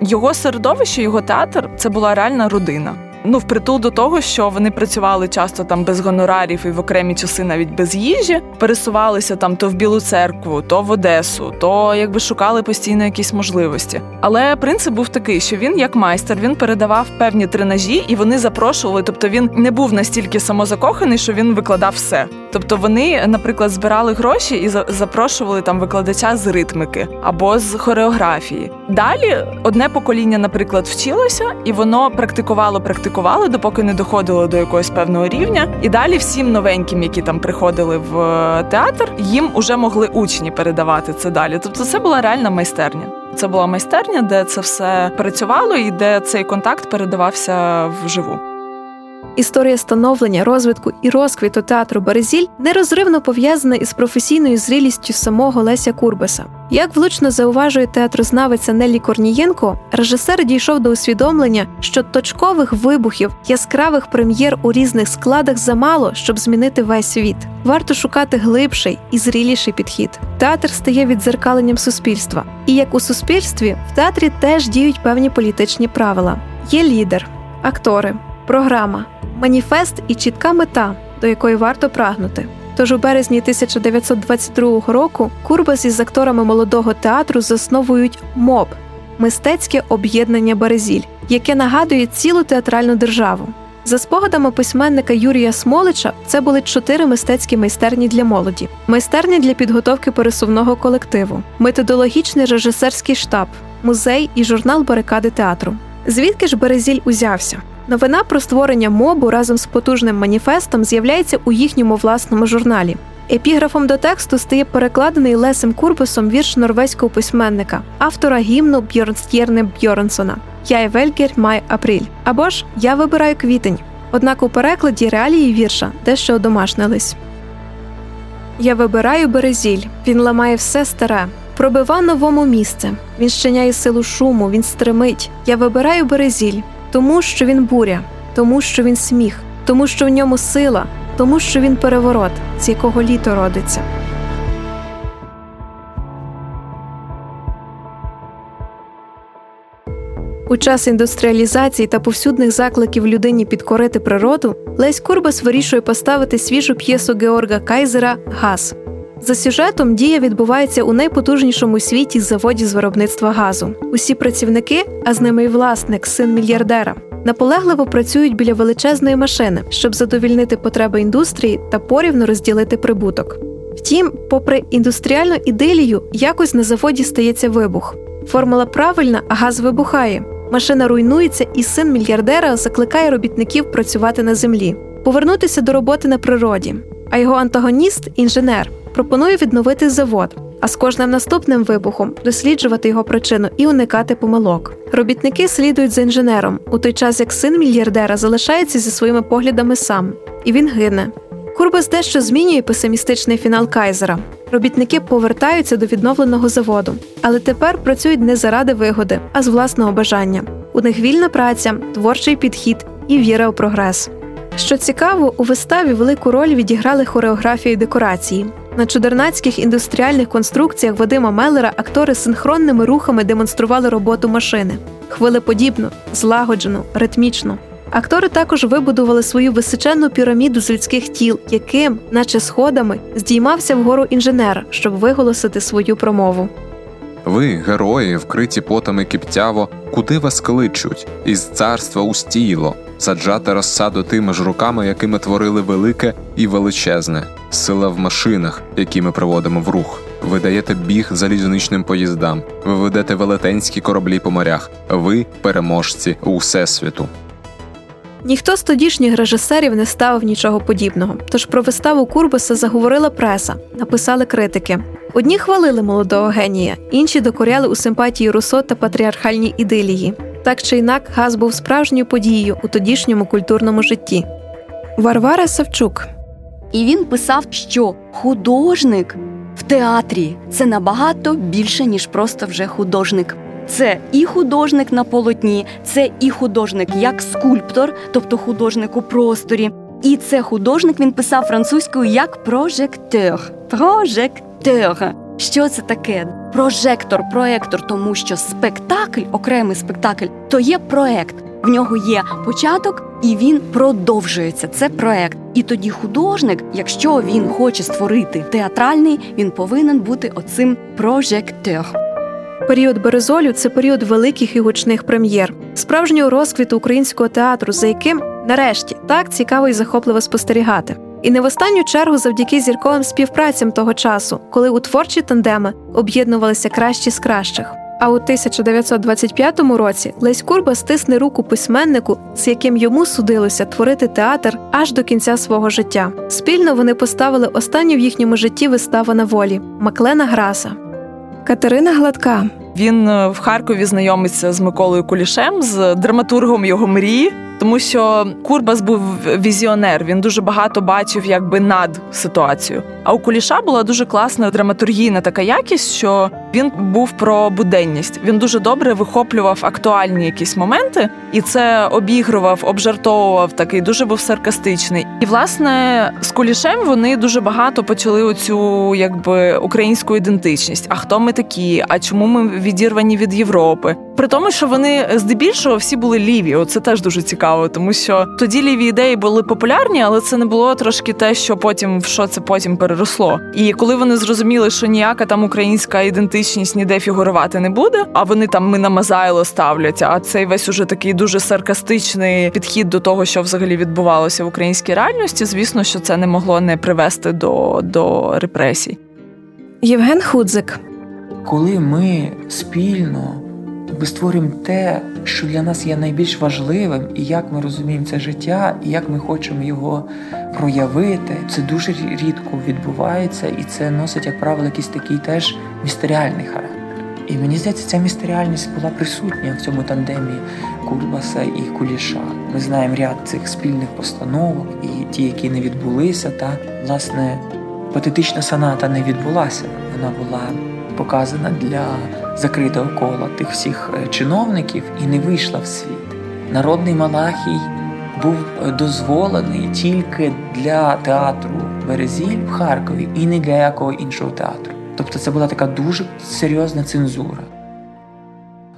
його середовище, його театр це була реальна родина. Ну, впритул до того, що вони працювали часто там без гонорарів і в окремі часи навіть без їжі, пересувалися там то в Білу церкву, то в Одесу, то якби шукали постійно якісь можливості. Але принцип був такий, що він, як майстер, він передавав певні тренажі, і вони запрошували. Тобто він не був настільки самозакоханий, що він викладав все. Тобто вони, наприклад, збирали гроші і запрошували там викладача з ритмики або з хореографії. Далі одне покоління, наприклад, вчилося, і воно практикувало, практикувало, допоки не доходило до якогось певного рівня. І далі всім новеньким, які там приходили в е, театр, їм уже могли учні передавати це далі. Тобто, це була реальна майстерня. Це була майстерня, де це все працювало, і де цей контакт передавався вживу. Історія становлення, розвитку і розквіту театру Березіль нерозривно пов'язана із професійною зрілістю самого Леся Курбеса. Як влучно зауважує театрознавиця Нелі Корнієнко, режисер дійшов до усвідомлення, що точкових вибухів, яскравих прем'єр у різних складах замало, щоб змінити весь світ. Варто шукати глибший і зріліший підхід. Театр стає відзеркаленням суспільства, і як у суспільстві в театрі теж діють певні політичні правила. Є лідер, актори, програма маніфест і чітка мета, до якої варто прагнути. Тож у березні 1922 року Курбас із акторами молодого театру засновують МОБ мистецьке об'єднання Березіль, яке нагадує цілу театральну державу. За спогадами письменника Юрія Смолича, це були чотири мистецькі майстерні для молоді, майстерня для підготовки пересувного колективу, методологічний режисерський штаб, музей і журнал барикади театру. Звідки ж Березіль узявся? Новина про створення мобу разом з потужним маніфестом з'являється у їхньому власному журналі. Епіграфом до тексту стає перекладений Лесем Курбусом вірш норвезького письменника, автора гімну Бьорнстєрне Бьорнсона Я Вельгер Май Апріль або ж Я вибираю квітень. Однак у перекладі реалії вірша дещо одомашнились. Я вибираю березіль, він ламає все старе, пробива новому місце. Він щиняє силу шуму, він стримить. Я вибираю березіль, тому що він буря, тому що він сміх, тому що в ньому сила, тому що він переворот, з якого літо родиться. У час індустріалізації та повсюдних закликів людині підкорити природу Лесь Курбас вирішує поставити свіжу п'єсу Георга Кайзера Газ. За сюжетом дія відбувається у найпотужнішому світі заводі з виробництва газу. Усі працівники, а з ними й власник, син мільярдера, наполегливо працюють біля величезної машини, щоб задовільнити потреби індустрії та порівно розділити прибуток. Втім, попри індустріальну ідилію, якось на заводі стається вибух. Формула правильна, а газ вибухає. Машина руйнується, і син мільярдера закликає робітників працювати на землі, повернутися до роботи на природі. А його антагоніст, інженер, пропонує відновити завод, а з кожним наступним вибухом досліджувати його причину і уникати помилок. Робітники слідують за інженером, у той час як син мільярдера залишається зі своїми поглядами сам, і він гине. Курбас дещо змінює песимістичний фінал Кайзера. Робітники повертаються до відновленого заводу, але тепер працюють не заради вигоди, а з власного бажання. У них вільна праця, творчий підхід і віра у прогрес. Що цікаво, у виставі велику роль відіграли хореографії і декорації. На чудернацьких індустріальних конструкціях Вадима Мелера актори синхронними рухами демонстрували роботу машини хвилеподібно, злагоджено, ритмічно. Актори також вибудували свою височенну піраміду з людських тіл, яким, наче сходами, здіймався вгору інженер, щоб виголосити свою промову. Ви, герої, вкриті потами кіптяво, куди вас кличуть, із царства устійло, саджати розсаду тими ж руками, якими творили велике і величезне, сила в машинах, які ми приводимо в рух. Ви даєте біг залізничним поїздам, ви ведете велетенські кораблі по морях, ви переможці у всесвіту. Ніхто з тодішніх режисерів не ставив нічого подібного. Тож про виставу Курбаса заговорила преса, написали критики. Одні хвалили молодого генія, інші докоряли у симпатії Руссо та патріархальній ідилії. Так чи інак, газ був справжньою подією у тодішньому культурному житті. Варвара Савчук І він писав, що художник в театрі це набагато більше, ніж просто вже художник. Це і художник на полотні, це і художник як скульптор, тобто художник у просторі. І це художник він писав французькою як прожектор. Прожектор. Що це таке? Прожектор, проектор, тому що спектакль, окремий спектакль, то є проект. В нього є початок і він продовжується. Це проект. І тоді художник, якщо він хоче створити театральний, він повинен бути оцим прожектор. Період Березолю це період великих і гучних прем'єр, справжнього розквіту українського театру, за яким нарешті так цікаво і захопливо спостерігати. І не в останню чергу завдяки зірковим співпрацям того часу, коли у творчі тандеми об'єднувалися кращі з кращих. А у 1925 році Лесь Курба стисне руку письменнику, з яким йому судилося творити театр аж до кінця свого життя. Спільно вони поставили останню в їхньому житті виставу на волі Маклена Граса. Катерина Гладка. Він е, в Харкові знайомиться з Миколою Кулішем, з драматургом його мрії, тому що Курбас був візіонер. Він дуже багато бачив, якби над ситуацією. А у Куліша була дуже класна драматургійна така якість, що він був про буденність. Він дуже добре вихоплював актуальні якісь моменти, і це обігрував, обжартовував такий, дуже був саркастичний. І власне з Кулішем вони дуже багато почали оцю якби українську ідентичність. А хто ми такі? А чому ми відірвані від Європи? При тому, що вони здебільшого всі були ліві. Оце теж дуже цікаво, тому що тоді ліві ідеї були популярні, але це не було трошки те, що потім в що це потім переросло. І коли вони зрозуміли, що ніяка там українська ідентичність ніде фігурувати не буде, а вони там ми на Мазайло ставлять. А цей весь уже такий дуже саркастичний підхід до того, що взагалі відбувалося в українській реальності. Звісно, що це не могло не привести до, до репресій. Євген Худзик. Коли ми спільно ми створюємо те, що для нас є найбільш важливим, і як ми розуміємо це життя, і як ми хочемо його проявити, це дуже рідко відбувається, і це носить, як правило, якийсь такий теж містеріальний характер. І мені здається, ця містеріальність була присутня в цьому тандемі Курбаса і Куліша. Ми знаємо ряд цих спільних постановок, і ті, які не відбулися, та власне патетична соната не відбулася. Вона була показана для закритого кола тих всіх е, чиновників і не вийшла в світ. Народний Малахій був е, дозволений тільки для театру Березіль в Харкові і не для якого іншого театру. Тобто це була така дуже серйозна цензура.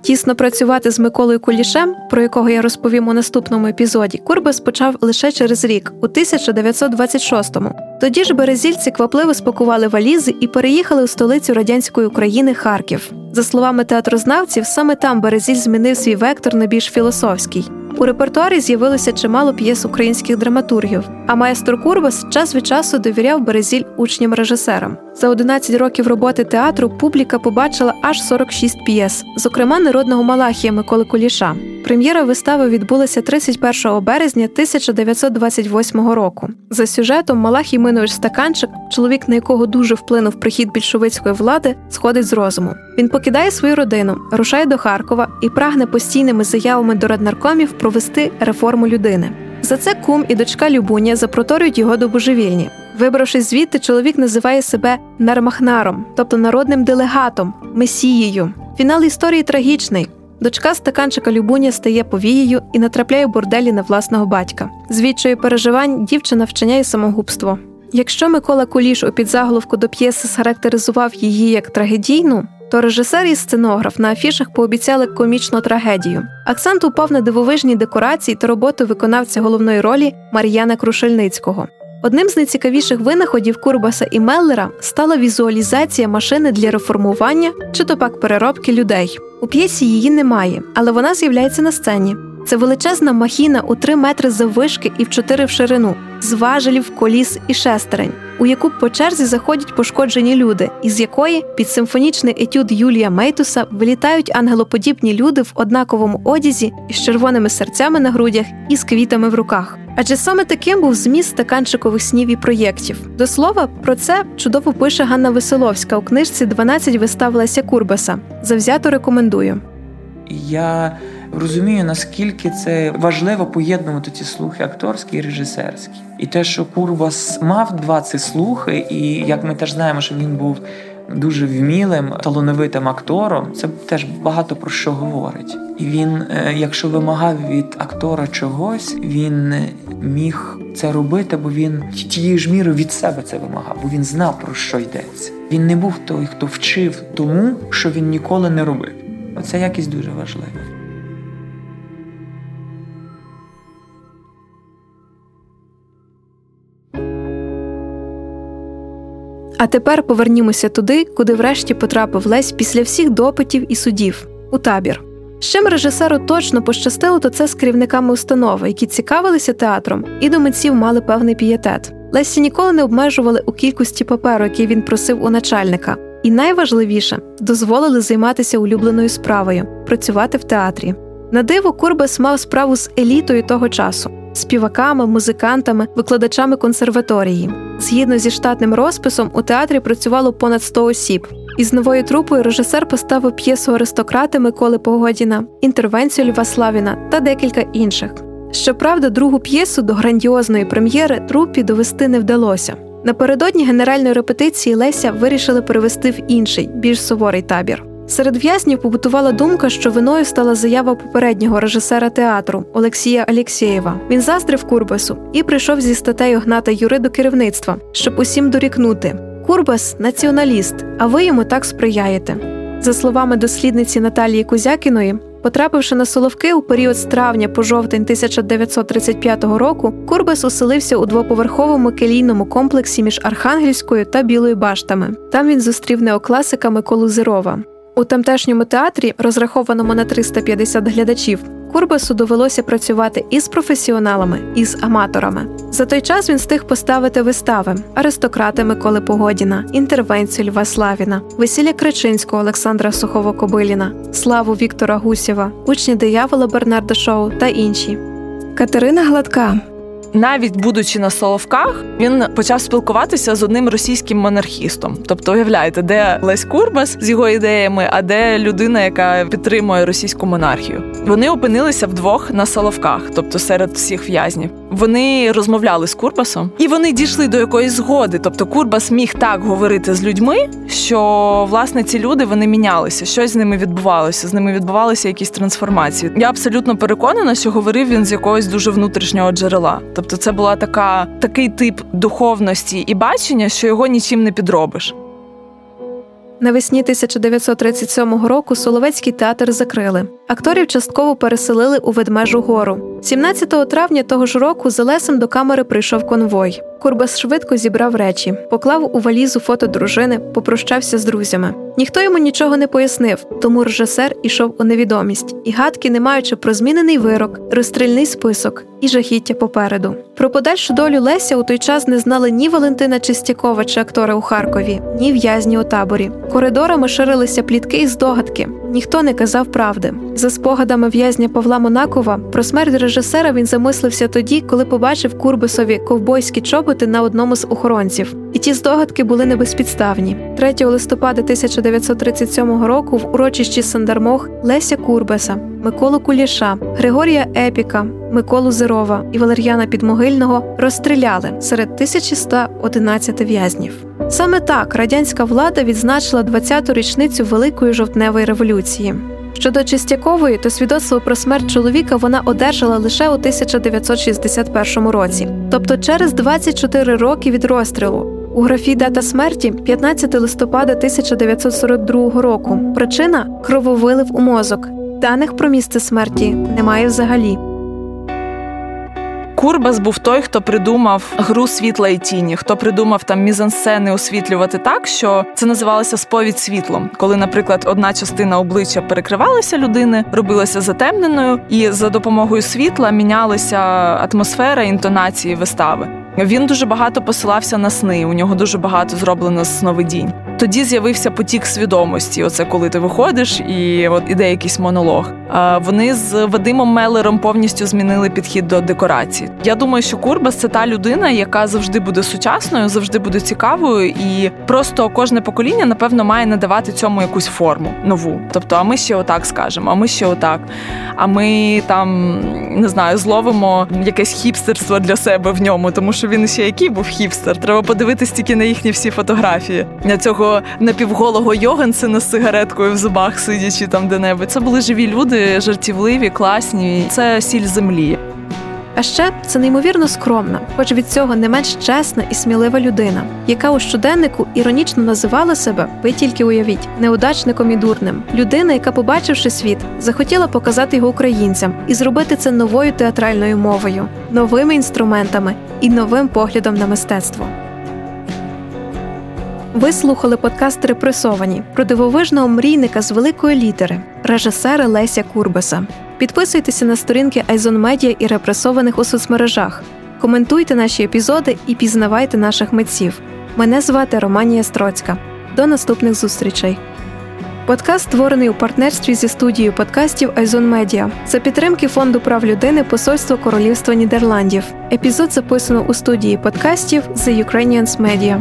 Тісно працювати з Миколою Кулішем, про якого я розповім у наступному епізоді, Курбас почав лише через рік, у 1926-му. Тоді ж березільці квапливо спакували валізи і переїхали у столицю радянської України Харків. За словами театрознавців, саме там Березіль змінив свій вектор на більш філософський. У репертуарі з'явилося чимало п'єс українських драматургів, а майстер Курбас час від часу довіряв Березіль учням-режисерам. За 11 років роботи театру публіка побачила аж 46 п'єс, зокрема народного Малахія Миколи Куліша. Прем'єра вистави відбулася 31 березня 1928 року. За сюжетом Малахій Минович Стаканчик, чоловік, на якого дуже вплинув прихід більшовицької влади, сходить з розуму. Він покидає свою родину, рушає до Харкова і прагне постійними заявами до раднаркомів провести реформу людини. За це кум і дочка Любуня запроторюють його до божевільні. Вибравшись звідти, чоловік називає себе нармахнаром, тобто народним делегатом, месією. Фінал історії трагічний. Дочка стаканчика Любуня стає повією і натрапляє борделі на власного батька. З переживань дівчина вчиняє самогубство. Якщо Микола Куліш у підзаголовку до п'єси схарактеризував її як трагедійну, то режисер і сценограф на афішах пообіцяли комічну трагедію. Акцент упав на дивовижні декорації та роботу виконавця головної ролі Мар'яна Крушельницького. Одним з найцікавіших винаходів Курбаса і Меллера стала візуалізація машини для реформування чи то пак переробки людей. У п'єсі її немає, але вона з'являється на сцені. Це величезна махіна у 3 метри заввишки і в 4 в ширину, з важелів, коліс і шестерень, у яку по черзі заходять пошкоджені люди, із якої під симфонічний етюд Юлія Мейтуса вилітають ангелоподібні люди в однаковому одязі із червоними серцями на грудях і з квітами в руках. Адже саме таким був зміст стаканчикових снів і проєктів. До слова, про це чудово пише Ганна Веселовська у книжці «12 вистав Леся Курбаса. Завзято рекомендую. Я розумію, наскільки це важливо поєднувати ці слухи акторські і режисерські. І те, що Курбас мав два ці слухи, і як ми теж знаємо, що він був дуже вмілим, талановитим актором, це теж багато про що говорить. І він, е, якщо вимагав від актора чогось, він міг це робити, бо він тією ж мірою від себе це вимагав, бо він знав про що йдеться. Він не був той, хто вчив тому, що він ніколи не робив. Оця якість дуже важлива. А тепер повернімося туди, куди врешті потрапив Лесь після всіх допитів і судів у табір. З чим режисеру точно пощастило, то це з керівниками установи, які цікавилися театром, і до митців мали певний пієтет. Лесі ніколи не обмежували у кількості паперу, який він просив у начальника. І найважливіше дозволили займатися улюбленою справою працювати в театрі. На диво Курбас мав справу з елітою того часу співаками, музикантами, викладачами консерваторії. Згідно зі штатним розписом, у театрі працювало понад 100 осіб. Із новою трупою режисер поставив п'єсу аристократи Миколи Погодіна, інтервенцію Льва Славіна та декілька інших. Щоправда, другу п'єсу до грандіозної прем'єри трупі довести не вдалося. Напередодні генеральної репетиції Леся вирішили перевести в інший, більш суворий табір. Серед в'язнів побутувала думка, що виною стала заява попереднього режисера театру Олексія Алєксєєва. Він заздрив Курбасу і прийшов зі статтею гната Юри до керівництва, щоб усім дорікнути. Курбас націоналіст, а ви йому так сприяєте. За словами дослідниці Наталії Кузякіної, потрапивши на Соловки у період з травня по жовтень 1935 року, Курбас оселився у двоповерховому келійному комплексі між Архангельською та Білою баштами. Там він зустрів неокласика Миколу Зирова. У тамтешньому театрі, розрахованому на 350 глядачів, Курбасу довелося працювати і з професіоналами, і з аматорами. За той час він встиг поставити вистави аристократи Миколи Погодіна, інтервенцію Льва Славіна, весілля Кричинського Олександра Сухово-Кобиліна, славу Віктора Гусєва, учні диявола Бернарда Шоу та інші. Катерина Гладка навіть будучи на Соловках, він почав спілкуватися з одним російським монархістом. Тобто, уявляєте, де Лесь Курбас з його ідеями, а де людина, яка підтримує російську монархію. Вони опинилися вдвох на Соловках, тобто серед всіх в'язнів. Вони розмовляли з Курбасом, і вони дійшли до якоїсь згоди. Тобто, Курбас міг так говорити з людьми, що власне ці люди вони мінялися, щось з ними відбувалося. З ними відбувалися якісь трансформації. Я абсолютно переконана, що говорив він з якогось дуже внутрішнього джерела. Тобто, це була така такий тип духовності і бачення, що його нічим не підробиш. Навесні 1937 року Соловецький театр закрили. Акторів частково переселили у Ведмежу гору. 17 травня того ж року за Лесем до камери прийшов конвой. Курбас швидко зібрав речі, поклав у валізу фото дружини, попрощався з друзями. Ніхто йому нічого не пояснив, тому режисер ішов у невідомість і гадки, не маючи про змінений вирок, розстрільний список і жахіття попереду. Про подальшу долю Леся у той час не знали ні Валентина Чистякова чи актора у Харкові, ні в'язні у таборі. Коридорами ширилися плітки і здогадки. Ніхто не казав правди. За спогадами в'язня Павла Монакова, про смерть режисера він замислився тоді, коли побачив Курбисові ковбойські чоботи на одному з охоронців. І ті здогадки були небезпідставні. 3 листопада 1937 року в урочищі Сандармох Леся Курбеса, Миколу Куліша, Григорія Епіка, Миколу Зирова і Валер'яна Підмогильного розстріляли серед 1111 в'язнів. Саме так радянська влада відзначила 20-ту річницю Великої жовтневої революції. Щодо Чистякової, то свідоцтво про смерть чоловіка вона одержала лише у 1961 році, тобто через 24 роки від розстрілу. У графі дата смерті 15 листопада 1942 року. Причина крововилив у мозок. Даних про місце смерті немає взагалі. Курбас був той, хто придумав гру світла і тіні, хто придумав там мізансцени освітлювати так, що це називалося сповідь світлом, коли, наприклад, одна частина обличчя перекривалася людини, робилася затемненою, і за допомогою світла мінялися атмосфера інтонації вистави. Він дуже багато посилався на сни. У нього дуже багато зроблено сновидінь. Тоді з'явився потік свідомості. Оце коли ти виходиш, і от іде якийсь монолог. Вони з Вадимом Мелером повністю змінили підхід до декорації. Я думаю, що Курбас це та людина, яка завжди буде сучасною, завжди буде цікавою, і просто кожне покоління, напевно, має надавати цьому якусь форму нову. Тобто, а ми ще отак скажемо, а ми ще отак. А ми там не знаю, зловимо якесь хіпстерство для себе в ньому, тому що він ще який був хіпстер. Треба подивитись тільки на їхні всі фотографії. На цього напівголого Йогансена з сигареткою в зубах, сидячи там де-небудь. Це були живі люди, жартівливі, класні. Це сіль землі. А ще це неймовірно скромна, хоч від цього не менш чесна і смілива людина, яка у щоденнику іронічно називала себе, ви тільки уявіть, неудачником і дурним. Людина, яка, побачивши світ, захотіла показати його українцям і зробити це новою театральною мовою, новими інструментами і новим поглядом на мистецтво. Ви слухали подкаст Репресовані про дивовижного мрійника з великої літери, режисера Леся Курбаса. Підписуйтеся на сторінки Айзон Медіа і репресованих у соцмережах. Коментуйте наші епізоди і пізнавайте наших митців. Мене звати Романія Строцька. До наступних зустрічей. Подкаст створений у партнерстві зі студією подкастів Айзон Медіа за підтримки Фонду прав людини Посольства Королівства Нідерландів. Епізод записано у студії подкастів The Ukrainians Media.